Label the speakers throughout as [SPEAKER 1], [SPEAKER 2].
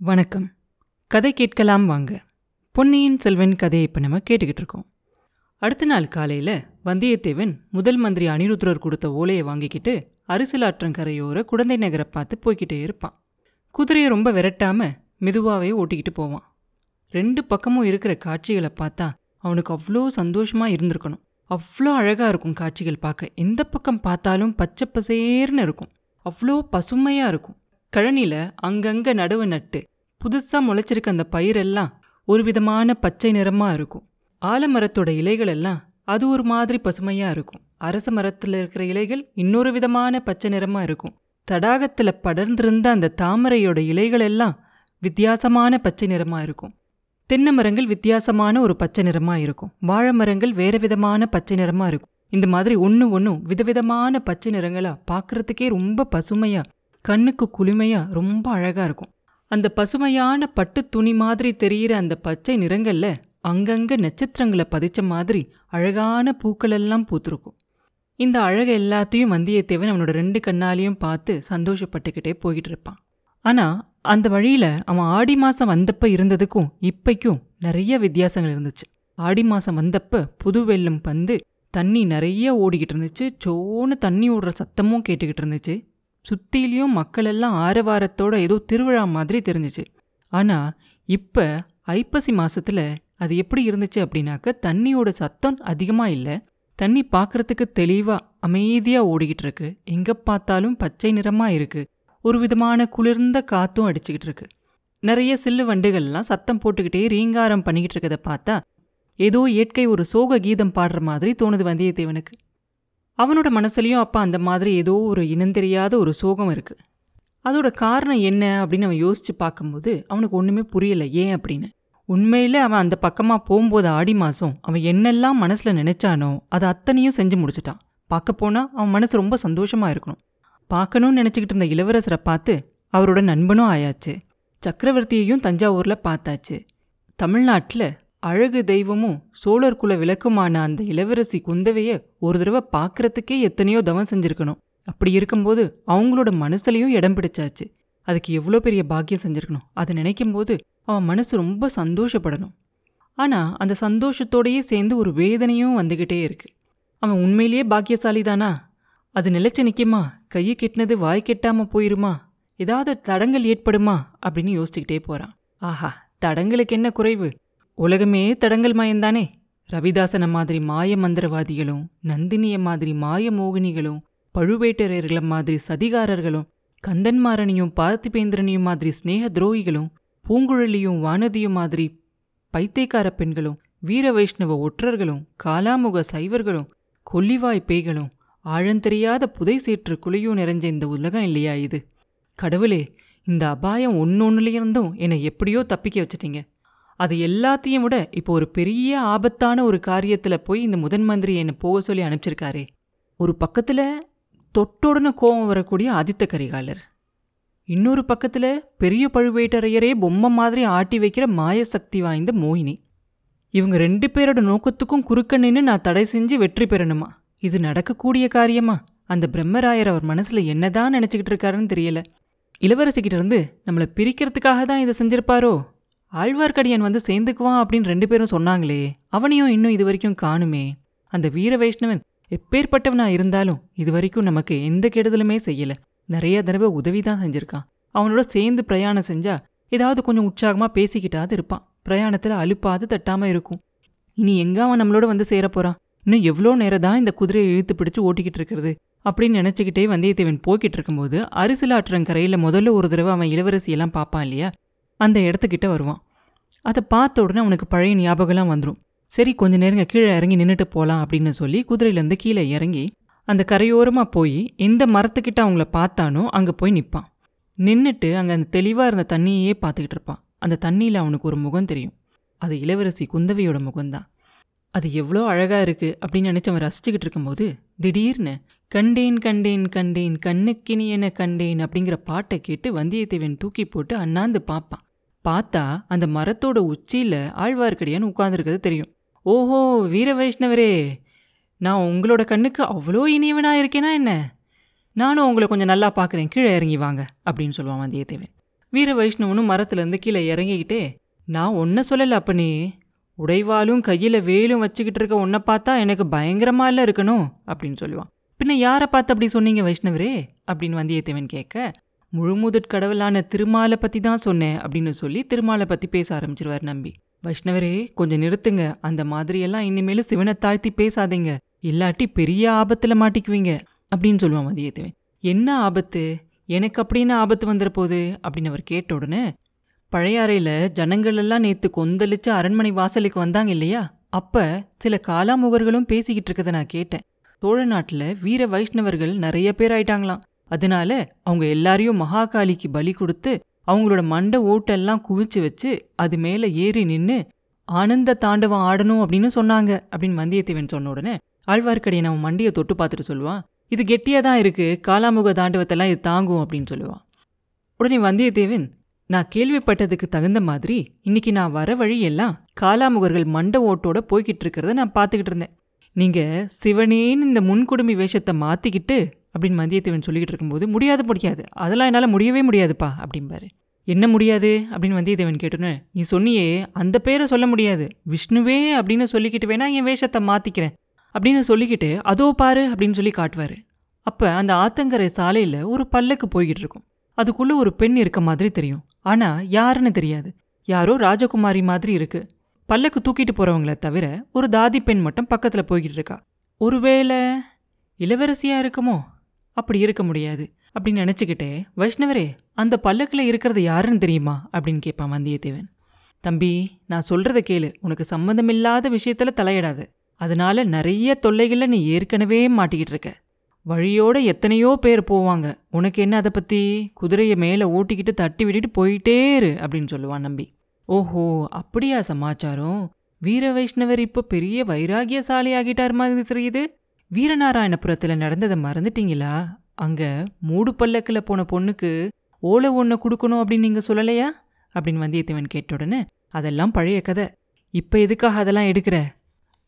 [SPEAKER 1] வணக்கம். கதை கேட்கலாம் வாங்க. பொன்னியின் செல்வன் கதையை இப்போ நம்ம கேட்டுக்கிட்டு இருக்கோம். அடுத்த நாள் காலையில் வந்தியத்தேவன் முதல் மந்திரி அனிருத்ரர் கொடுத்த ஓலையை வாங்கிக்கிட்டு அரிசிலாற்றங்கரையோர குடந்தை நகரை பார்த்து போய்கிட்டே இருப்பான். குதிரையை ரொம்ப விரட்டாமல் மெதுவாகவே ஓட்டிக்கிட்டு போவான். ரெண்டு பக்கமும் இருக்கிற காட்சிகளை பார்த்தா அவனுக்கு அவ்வளோ சந்தோஷமாக இருந்திருக்கணும். அவ்வளோ அழகாக இருக்கும் காட்சிகள் பார்க்க. எந்த பக்கம் பார்த்தாலும் பச்சை பசேர்னு இருக்கும். அவ்வளோ பசுமையாக இருக்கும். கழனியில் அங்கங்கே நடுவு நட்டு புதுசாக முளைச்சிருக்க அந்த பயிரெல்லாம் ஒரு விதமான பச்சை நிறமாக இருக்கும். ஆலமரத்தோட இலைகள் எல்லாம் அது ஒரு மாதிரி பசுமையாக இருக்கும். அரச மரத்தில் இருக்கிற இலைகள் இன்னொரு விதமான பச்சை நிறமாக இருக்கும். தடாகத்தில் படர்ந்திருந்த அந்த தாமரையோட இலைகள் எல்லாம் வித்தியாசமான பச்சை நிறமாக இருக்கும். தென்னை மரங்கள் வித்தியாசமான ஒரு பச்சை நிறமாக இருக்கும். வாழை மரங்கள் வேறு விதமான பச்சை நிறமாக இருக்கும். இந்த மாதிரி ஒன்று ஒன்றும் விதவிதமான பச்சை நிறங்களா பார்க்குறதுக்கே ரொம்ப பசுமையாக கண்ணுக்கு குளுமையாக ரொம்ப அழகாக இருக்கும். அந்த பசுமையான பட்டு துணி மாதிரி தெரிகிற அந்த பச்சை நிறங்களில் அங்கங்கே நட்சத்திரங்களை பதிச்ச மாதிரி அழகான பூக்களெல்லாம் பூத்திருக்கும். இந்த அழகு எல்லாத்தையும் வந்தியத்தேவன் அவனோட ரெண்டு கண்ணாலையும் பார்த்து சந்தோஷப்பட்டுக்கிட்டே போய்கிட்டு இருப்பான். ஆனால் அந்த வழியில் அவன் ஆடி மாதம் வந்தப்ப இருந்ததுக்கும் இப்பைக்கும் நிறைய வித்தியாசங்கள் இருந்துச்சு. ஆடி மாதம் வந்தப்ப புது வெள்ளம் பந்து தண்ணி நிறைய ஓடிக்கிட்டு இருந்துச்சு சோன்னு தண்ணி ஓடுற சத்தமும் கேட்டுக்கிட்டு இருந்துச்சு. சுத்திலையும் மக்கள் எல்லாம் ஆரவாரத்தோட ஏதோ திருவிழா மாதிரி தெரிஞ்சிச்சு. ஆனால் இப்போ ஐப்பசி மாசத்துல அது எப்படி இருந்துச்சு அப்படின்னாக்க தண்ணியோட சத்தம் அதிகமாக இல்லை. தண்ணி பார்க்கறதுக்கு தெளிவாக அமைதியாக ஓடிக்கிட்டு இருக்கு. எங்கே பார்த்தாலும் பச்சை நிறமாக இருக்கு. ஒரு விதமான குளிர்ந்த காத்தும் அடிச்சுக்கிட்டு இருக்கு. நிறைய சில்லு வண்டுகள்லாம் சத்தம் போட்டுக்கிட்டே ரீங்காரம் பண்ணிக்கிட்டு இருக்கதை பார்த்தா ஏதோ இயற்கை ஒரு சோக கீதம் பாடுற மாதிரி தோணுது வந்தியத்தேவனுக்கு. அவனோட மனசுலையும் அப்பா அந்த மாதிரி ஏதோ ஒரு இனந்தெரியாத ஒரு சோகம் இருக்குது அதோட காரணம் என்ன அப்படின்னு அவன் யோசித்து பார்க்கும்போது அவனுக்கு ஒன்றுமே புரியலை. ஏன் அப்படின்னு? உண்மையில் அவன் அந்த பக்கமாக போகும்போது ஆடி மாதம் அவன் என்னெல்லாம் மனசில் நினச்சானோ அதை அத்தனையும் செஞ்சு முடிச்சிட்டான். பார்க்க போனால் அவன் மனசு ரொம்ப சந்தோஷமாக இருக்கணும். பார்க்கணும்னு நினச்சிக்கிட்டு இருந்த இளவரசரை பார்த்து அவரோட நண்பனும் ஆயாச்சு. சக்கரவர்த்தியையும் தஞ்சாவூரில் பார்த்தாச்சு. தமிழ்நாட்டில் அழகு தெய்வமும் சோழர் குல விளக்குமான அந்த இளவரசி குந்தவைய ஒரு தடவை பார்க்கறதுக்கே எத்தனையோ தவம் செஞ்சிருக்கணும். அப்படி இருக்கும்போது அவங்களோட மனசுலையும் இடம் பிடிச்சாச்சு. அதுக்கு எவ்வளோ பெரிய பாக்கியம் செஞ்சிருக்கணும். அதை நினைக்கும் போது அவன் மனசு ரொம்ப சந்தோஷப்படணும். ஆனால் அந்த சந்தோஷத்தோடையே சேர்ந்து ஒரு வேதனையும் வந்துக்கிட்டே இருக்கு. அவன் உண்மையிலேயே பாக்கியசாலி தானா அது நிலைச்சு நிற்குமா கையை கெட்டினது வாய் கெட்டாமல் போயிருமா? ஏதாவது தடங்கள் ஏற்படுமா? அப்படின்னு யோசிச்சுக்கிட்டே போகிறான் ஆஹா தடங்களுக்கு என்ன குறைவு? உலகமே தடங்கள் மயந்தானே? ரவிதாசன மாதிரி மாய மந்திரவாதிகளும் நந்தினிய மாதிரி மாய மோகினிகளும் பழுவேட்டரையர்கள மாதிரி சதிகாரர்களும் கந்தன்மாரனையும் பார்த்திபேந்திரனையும் மாதிரி ஸ்னேக துரோகிகளும் பூங்குழலியும் வானதியும் மாதிரி பைத்தியக்கார பெண்களும் வீர வைஷ்ணவ ஒற்றர்களும் காலாமுக சைவர்களும் கொல்லிவாய் பேய்களும் ஆழந்தெரியாத புதை சேற்று குழியும் நிறைஞ்ச இந்த உலகம் இல்லையா இது? கடவுளே இந்த அபாயம் ஒன்னொன்னுலேருந்தும் என்னை எப்படியோ தப்பிக்க வச்சிட்டீங்க. அது எல்லாத்தையும் விட இப்போ ஒரு பெரிய ஆபத்தான ஒரு காரியத்தில் போய் இந்த முதன் மந்திரி என்னை போக சொல்லி அனுப்பிச்சிருக்காரே. ஒரு பக்கத்தில் தொட்டோடன கோபம் வரக்கூடிய ஆதித்த கரிகாலர். இன்னொரு பக்கத்தில் பெரிய பழுவேட்டரையரே பொம்மை மாதிரி ஆட்டி வைக்கிற மாய சக்தி வாய்ந்த மோகினி. இவங்க ரெண்டு பேரோட நோக்கத்துக்கும் குறுக்க நின்று நான் தடை செஞ்சு வெற்றி பெறணுமா? இது நடக்கக்கூடிய காரியமா? அந்த பிரம்மராயர் அவர் மனசுல என்னதான் நினச்சிக்கிட்டு இருக்காருன்னு தெரியல. இளவரசிக்கிட்ட இருந்து நம்மளை பிரிக்கிறதுக்காக தான் இதை செஞ்சிருப்பாரோ? ஆழ்வார்க்கடியான் வந்து சேர்ந்துக்குவான் அப்படின்னு ரெண்டு பேரும் சொன்னாங்களே அவனையும் இன்னும் இது வரைக்கும் காணுமே. அந்த வீர வைஷ்ணவன் எப்பேற்பட்டவனா இருந்தாலும் இது வரைக்கும் நமக்கு எந்த கெடுதலுமே செய்யல. நிறைய தடவை உதவி தான் செஞ்சிருக்கான். அவனோட சேர்ந்து பிரயாணம் செஞ்சா ஏதாவது கொஞ்சம் உற்சாகமா பேசிக்கிட்டாது இருப்பான். பிரயாணத்துல அலுப்பாது தட்டாம இருக்கும். இனி எங்க அவன் நம்மளோட வந்து சேர இன்னும் எவ்வளோ நேரம் தான் இந்த குதிரையை இழுத்து பிடிச்சு ஓட்டிக்கிட்டு இருக்கிறது? அப்படின்னு நினச்சிக்கிட்டே வந்தியத்தேவன் போய்கிட்டு இருக்கும்போது அரிசிலாற்றங்கரையில் முதல்ல ஒரு தடவை அவன் இளவரசியெல்லாம் பார்ப்பான் இல்லையா? அந்த இடத்துக்கிட்ட வருவான். அதை பார்த்த உடனே அவனுக்கு பழைய ஞாபகம்லாம் வந்துடும் சரி கொஞ்ச நேரங்க கீழே இறங்கி நின்றுட்டு போகலாம் அப்படின்னு சொல்லி குதிரையிலேருந்து கீழே இறங்கி அந்த கரையோரமாக போய் எந்த மரத்துக்கிட்ட அவங்கள பார்த்தானோ அங்கே போய் நிற்பான் நின்றுட்டு அங்கே அந்த தெளிவாக இருந்த தண்ணியே பார்த்துக்கிட்டு இருப்பான். அந்த தண்ணியில் அவனுக்கு ஒரு முகம் தெரியும். அது இளவரசி குந்தவையோட முகம்தான். அது எவ்வளோ அழகாக இருக்குது அப்படின்னு நினச்சி அவன் ரசிச்சுக்கிட்டு இருக்கும்போது திடீர்னு கண்டேன் கண்டேன் கண்டேன் கண்ணுக்கினியன கண்டேன் அப்படிங்கிற பாட்டை கேட்டு வந்தியத்தேவன் தூக்கி போட்டு அண்ணாந்து பார்ப்பான். பார்த்தா அந்த மரத்தோட உச்சியில் ஆழ்வார்க்கடியான்னு உட்கார்ந்துருக்கிறது தெரியும். ஓஹோ வீர வைஷ்ணவரே நான் உங்களோட கண்ணுக்கு அவ்வளோ இனியவனாக இருக்கேனா என்ன? நானும் உங்களை கொஞ்சம் நல்லா பார்க்குறேன். கீழே இறங்கி வாங்க அப்படின்னு சொல்லுவான் வந்தியத்தேவன். வீர வைஷ்ணவனும் மரத்துலேருந்து கீழே இறங்கிக்கிட்டே நான் ஒன்ன சொல்லல அப்பனே! உடைவாலும் கையில் வேலும் வச்சுக்கிட்டு இருக்க உன்னை பார்த்தா எனக்கு பயங்கரமாக இல்லை இருக்கணும் அப்படின்னு சொல்லுவான். பின்ன யாரை பார்த்து அப்படி சொன்னீங்க வைஷ்ணவரே? அப்படின்னு வந்தியத்தேவன் கேட்க முழுமுதற் கடவுளான திருமாலை பற்றி தான் சொன்னேன் அப்படின்னு சொல்லி திருமாலை பற்றி பேச ஆரம்பிச்சிருவார் நம்பி. வைஷ்ணவரே கொஞ்சம் நிறுத்துங்க. அந்த மாதிரியெல்லாம் இனிமேல் சிவனை தாழ்த்தி பேசாதீங்க. இல்லாட்டி பெரிய ஆபத்தில் மாட்டிக்குவீங்க அப்படின்னு சொல்லுவான் மதியத்துவன். என்ன ஆபத்து? எனக்கு அப்படின்னு ஆபத்து வந்துட போகுது அப்படின்னு அவர் கேட்ட உடனே பழையாறையில் ஜனங்கள் எல்லாம் நேற்று கொந்தளிச்சு அரண்மனை வாசலுக்கு வந்தாங்க இல்லையா? அப்போ சில காலாமுகர்களும் பேசிக்கிட்டு இருக்கதை நான் கேட்டேன். சோழ நாட்டில் வீர வைஷ்ணவர்கள் நிறைய பேர் ஆயிட்டாங்களாம். அதனால அவங்க எல்லாரையும் மகாகாளிக்கு பலி கொடுத்து அவங்களோட மண்டை ஓட்டெல்லாம் குவிச்சு வச்சு அது மேலே ஏறி நின்று ஆனந்த தாண்டவம் ஆடணும் அப்படின்னு சொன்னாங்க அப்படின்னு வந்தியத்தேவன் சொன்ன உடனே ஆழ்வார்க்கடியை அவன் மண்டியை தொட்டு பார்த்துட்டு சொல்லுவான் இது கெட்டியாக தான் இருக்கு காலாமுக தாண்டவத்தெல்லாம் இது தாங்கும் அப்படின்னு சொல்லுவான். உடனே வந்தியத்தேவன் நான் கேள்விப்பட்டதுக்கு தகுந்த மாதிரி இன்னைக்கு நான் வர வழியெல்லாம் காலாமுகர்கள் மண்ட ஓட்டோட போய்கிட்டு இருக்கிறத நான் பார்த்துக்கிட்டு இருந்தேன். நீங்க சிவனேன்னு இந்த முன்குடுமி வேஷத்தை மாத்திக்கிட்டு அப்படின்னு வந்தியத்தேவன் சொல்லிக்கிட்டு இருக்கும்போது முடியாது முடியாது. அதெல்லாம் என்னால் முடியவே முடியாதுப்பா அப்படிம்பாரு. என்ன முடியாது? அப்படின்னு வந்தியத்தேவன் கேட்டோன்னு நீ சொன்னியே அந்த பேரை சொல்ல முடியாது. விஷ்ணுவே அப்படின்னு சொல்லிக்கிட்டு வேணா என் வேஷத்தை மாத்திக்கிறேன். அப்படின்னு சொல்லிக்கிட்டு அதோ பாரு அப்படின்னு சொல்லி காட்டுவாரு. அப்ப அந்த ஆத்தங்கரை சாலையில ஒரு பல்லக்கு போய்கிட்டு இருக்கும். அதுக்குள்ள ஒரு பெண் இருக்க மாதிரி தெரியும். ஆனா யாருன்னு தெரியாது. யாரோ ராஜகுமாரி மாதிரி இருக்கு. பல்லக்கு தூக்கிட்டு போகிறவங்கள தவிர ஒரு தாதி பெண் மட்டும் பக்கத்துல போய்கிட்டு இருக்கா. ஒருவேளை இளவரசியா இருக்குமோ? அப்படி இருக்க முடியாது. அப்படின்னு நினச்சிக்கிட்டே வைஷ்ணவரே அந்த பல்லக்கில் இருக்கிறது யாருன்னு தெரியுமா? அப்படின்னு கேட்பான் வந்தியத்தேவன். தம்பி நான் சொல்றத கேளு. உனக்கு சம்மந்தமில்லாத விஷயத்துல தலையிடாது. அதனால நிறைய தொல்லைகளில் நீ ஏற்கனவே மாட்டிக்கிட்டு இருக்க. வழியோட எத்தனையோ பேர் போவாங்க. உனக்கு என்ன அதை பற்றி குதிரையை மேலே ஓட்டிக்கிட்டு தட்டி விட்டுட்டு போயிட்டே இரு அப்படின்னு சொல்லுவான் நம்பி. ஓஹோ அப்படியா சமாச்சாரம்? வீர வைஷ்ணவர் இப்போ பெரிய வைராகியசாலி ஆகிட்டார் மாதிரி தெரியுது. வீரநாராயணபுரத்தில் நடந்ததை மறந்துட்டீங்களா? அங்கே மூடு பல்லக்கில் போன பொண்ணுக்கு ஓலை ஒன்று கொடுக்கணும் அப்படின்னு நீங்கள் சொல்லலையா? அப்படின்னு வந்தியத்தேவன் கேட்ட உடனே அதெல்லாம் பழைய கதை. இப்போ எதுக்காக அதெல்லாம் எடுக்கிற?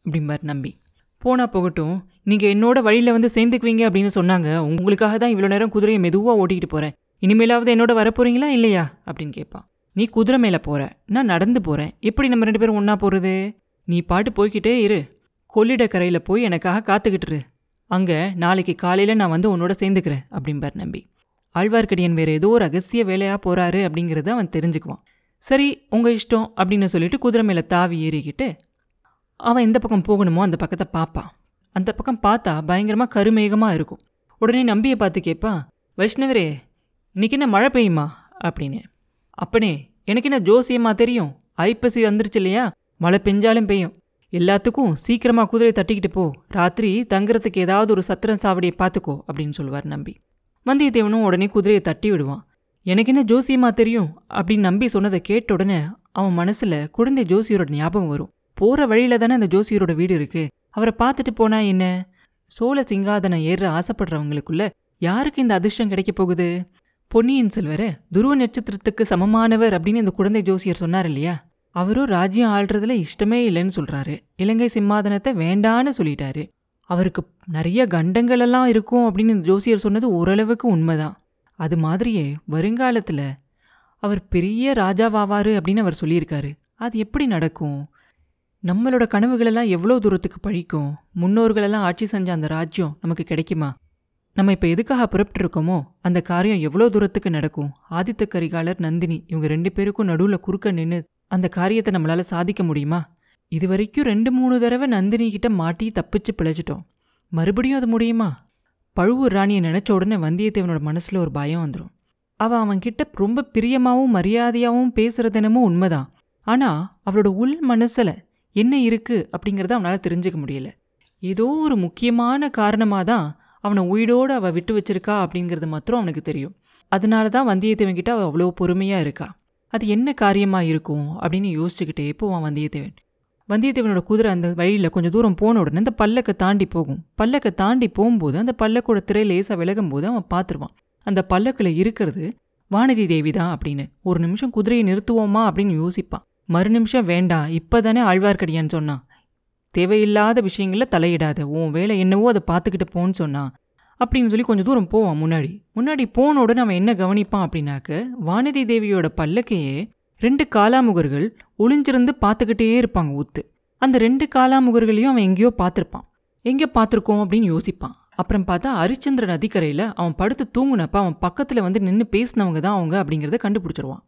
[SPEAKER 1] அப்படிம்பார் நம்பி. போனால் போகட்டும். நீங்கள் என்னோட வழியில் வந்து சேர்ந்துக்குவீங்க அப்படின்னு சொன்னாங்க. உங்களுக்காக தான் இவ்வளோ நேரம் குதிரையை மெதுவாக ஓட்டிகிட்டு போகிறேன் இனிமேலாவது என்னோட வரப்போறீங்களா இல்லையா? அப்படின்னு கேட்பான். நீ குதிரை மேலே போகிற நான் நடந்து போகிறேன் எப்படி நம்ம ரெண்டு பேரும் ஒன்றா போகிறது நீ பாட்டு போய்கிட்டே இரு. கொள்ளிடக்கரையில் போய் எனக்காக காத்துக்கிட்டுரு. அங்கே நாளைக்கு காலையில் நான் வந்து உன்னோட சேர்ந்துக்கிறேன் அப்படிம்பார் நம்பி. ஆழ்வார்க்கடியன் வேறு ஏதோ ரகசிய வேலையாக போகிறாரு அப்படிங்கிறத அவன் தெரிஞ்சுக்குவான். சரி உங்கள் இஷ்டம் அப்படின்னு சொல்லிட்டு குதிரை மேலே தாவி ஏறிக்கிட்டு அவன் எந்த பக்கம் போகணுமோ அந்த பக்கத்தை பார்ப்பான் அந்த பக்கம் பார்த்தா பயங்கரமாக கருமேகமாக இருக்கும். உடனே நம்பியை பார்த்து கேட்பான் வைஷ்ணவரே இன்னைக்கு என்ன மழை பெய்யுமா? அப்படின்னு. அப்பனே எனக்கு என்ன ஜோசியமாக தெரியும்? ஐப்பசி வந்துருச்சு இல்லையா? மழை பெஞ்சாலும் பெய்யும். எல்லாத்துக்கும் சீக்கிரமா குதிரையை தட்டிக்கிட்டு போ. ராத்திரி தங்குறதுக்கு ஏதாவது ஒரு சத்திரம் சாவடியை பார்த்துக்கோ அப்படின்னு சொல்லுவார் நம்பி. வந்தியத்தேவனும் உடனே குதிரையை தட்டி விடுவான். எனக்கு என்ன ஜோசியமா தெரியும்? அப்படின்னு நம்பி சொன்னதை கேட்ட உடனே அவன் மனசுல குழந்தை ஜோசியரோட ஞாபகம் வரும். போற வழியில் தானே அந்த ஜோசியரோட வீடு இருக்கு. அவரை பார்த்துட்டு போனா என்ன? சோழ சிங்காதனம் ஏற ஆசைப்படுறவங்களுக்குள்ள யாருக்கு இந்த அதிர்ஷ்டம் கிடைக்க போகுது? பொன்னியின் செல்வர துருவ நட்சத்திரத்துக்கு சமமானவர் அப்படின்னு இந்த குழந்தை ஜோசியர் சொன்னார் இல்லையா? அவரும் ராஜ்யம் ஆள்றதுல இஷ்டமே இல்லைன்னு சொல்கிறாரு இலங்கை சிம்மாதனத்தை வேண்டான்னு சொல்லிட்டாரு. அவருக்கு நிறைய கண்டங்கள் எல்லாம் இருக்கும் அப்படின்னு ஜோசியர் சொன்னது ஓரளவுக்கு உண்மைதான். அது மாதிரியே வருங்காலத்தில் அவர் பெரிய ராஜாவாவாரு அப்படின்னு அவர் சொல்லியிருக்காரு. அது எப்படி நடக்கும்? நம்மளோட கனவுகளெல்லாம் எவ்வளோ தூரத்துக்கு பழிக்கும்? முன்னோர்களெல்லாம் ஆட்சி செஞ்ச அந்த ராஜ்யம் நமக்கு கிடைக்குமா? நம்ம இப்போ எதுக்காக புறப்பட்டு இருக்கோமோ அந்த காரியம் எவ்வளோ தூரத்துக்கு நடக்கும்? ஆதித்த கரிகாலர் நந்தினி இவங்க ரெண்டு பேருக்கும் நடுவில் குறுக்க நின்று அந்த காரியத்தை நம்மளால் சாதிக்க முடியுமா? இது வரைக்கும் ரெண்டு மூணு தடவை நந்தினி கிட்ட மாட்டி தப்பிச்சு பிழைச்சிட்டோம். மறுபடியும் அது முடியுமா? பழுவூர் ராணியை நினச்ச உடனே வந்தியத்தேவனோட மனசில் ஒரு பயம் வந்துடும் அவள் அவன்கிட்ட ரொம்ப பிரியமாகவும் மரியாதையாகவும் பேசுறது உண்மைதான். ஆனால் அவளோட உள் மனசில் என்ன இருக்குது அப்படிங்கிறத அவனால் தெரிஞ்சுக்க முடியல. ஏதோ ஒரு முக்கியமான காரணமாக தான் அவனை உயிரோடு அவள் விட்டு வச்சிருக்கா அப்படிங்கிறது மாத்திரம் அவனுக்கு தெரியும். அதனால தான் வந்தியத்தேவன் கிட்ட அவள் அவ்வளோ பொறுமையாக இருக்கா. அது என்ன காரியமாக இருக்கும் அப்படின்னு யோசிச்சுக்கிட்டே போவான் வந்தியத்தேவன். வந்தியத்தேவனோட குதிரை அந்த வழியில் கொஞ்சம் தூரம் போன உடனே அந்த பல்லக்கை தாண்டி போகும். பல்லக்கை தாண்டி போகும்போது அந்த பல்லக்கோட திரை லேசாக விலகும் போது அவன் பார்த்துருவான். அந்த பல்லக்கில் இருக்கிறது வானதி தேவி தான் அப்படின்னு. ஒரு நிமிஷம் குதிரையை நிறுத்துவோமா அப்படின்னு யோசிப்பான். மறு நிமிஷம் வேண்டாம் இப்போ தானே ஆழ்வார்க்கடியான்னு சொன்னான். தேவையில்லாத விஷயங்களில் தலையிடாத உன் வேலை என்னவோ அதை பார்த்துக்கிட்டு போன்னு சொன்னான் அப்படின்னு சொல்லி கொஞ்சம் தூரம் போவான் முன்னாடி. முன்னாடி போன உடனே அவன் என்ன கவனிப்பான் அப்படின்னாக்க வானதி தேவியோட பல்லக்கையே ரெண்டு காலாமுகர்கள் ஒளிஞ்சிருந்து பார்த்துக்கிட்டே இருப்பாங்க ஊத்து அந்த ரெண்டு காலாமுகர்களையும் அவன் எங்கேயோ பார்த்துருப்பான். எங்கே பார்த்துருக்கோம்? அப்படின்னு யோசிப்பான். அப்புறம் பார்த்தா ஹரிச்சந்திர நதிக்கரையில் அவன் படுத்து தூங்குனப்ப அவன் பக்கத்தில் வந்து நின்று பேசினவங்க தான் அவங்க அப்படிங்கிறத கண்டுபிடிச்சிருவான்.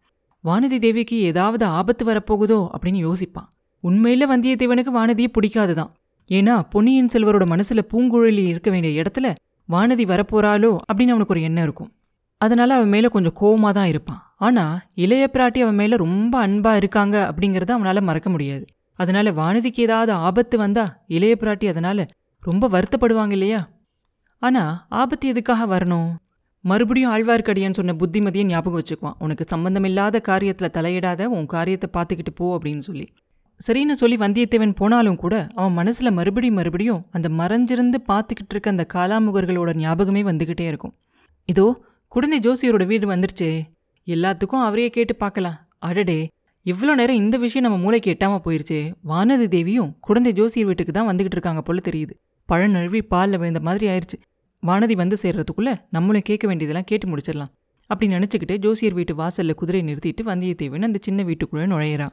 [SPEAKER 1] வானதி தேவிக்கு ஏதாவது ஆபத்து வரப்போகுதோ அப்படின்னு யோசிப்பான். உண்மையில வந்தியத்தேவனுக்கு வானதியை பிடிக்காது தான் ஏன்னா பொன்னியின் செல்வரோட மனசுல பூங்குழலி இருக்க வேண்டிய இடத்துல வானதி வரப்போறாளோ அப்படின்னு அவனுக்கு ஒரு எண்ணம் இருக்கும். அதனால அவன் மேல கொஞ்சம் கோவமாக தான் இருப்பான். ஆனா இளைய பிராட்டி அவன் மேல ரொம்ப அன்பா இருக்காங்க அப்படிங்கறத அவனால மறக்க முடியாது. அதனால வானதிக்கு ஏதாவது ஆபத்து வந்தா இளைய பிராட்டி அதனால ரொம்ப வருத்தப்படுவாங்க இல்லையா? ஆனா ஆபத்து எதுக்காக வரணும்? மறுபடியும் ஆழ்வார்க்கடியான் சொன்ன புத்திமதியை ஞாபகம் வச்சுக்குவான். உனக்கு சம்மந்தமில்லாத காரியத்தில் தலையிடாத உன் காரியத்தை பார்த்துக்கிட்டு போ அப்படின்னு சொல்லி. சரின்னு சொல்லி வந்தியத்தேவன் போனாலும் கூட அவன் மனசில் மறுபடியும் மறுபடியும் அந்த மறைஞ்சிருந்து பார்த்துக்கிட்டு இருக்க அந்த காலாமுகர்களோட ஞாபகமே வந்துக்கிட்டே இருக்கும். இதோ குடந்தை ஜோசியரோட வீடு வந்துருச்சே. எல்லாத்துக்கும் அவரையே கேட்டு பார்க்கலாம். அடடே இவ்வளோ நேரம் இந்த விஷயம் நம்ம மூளைக்கு எட்டாமல் போயிருச்சே. வானதி தேவியும் குழந்தை ஜோசியர் வீட்டுக்கு தான் வந்துக்கிட்டு இருக்காங்க போல தெரியுது. பழம் நழுவி பாலில் விழுந்த மாதிரி ஆயிடுச்சு வானதி வந்து சேர்றதுக்குள்ள நம்மளும் கேட்க வேண்டியதெல்லாம் கேட்டு முடிச்சிடலாம். அப்படி நினச்சிக்கிட்டு ஜோசியர் வீட்டு வாசலில் குதிரை நிறுத்திட்டு வந்தியத்தேவன் அந்த சின்ன வீட்டுக்குள்ளே நுழையிறான்.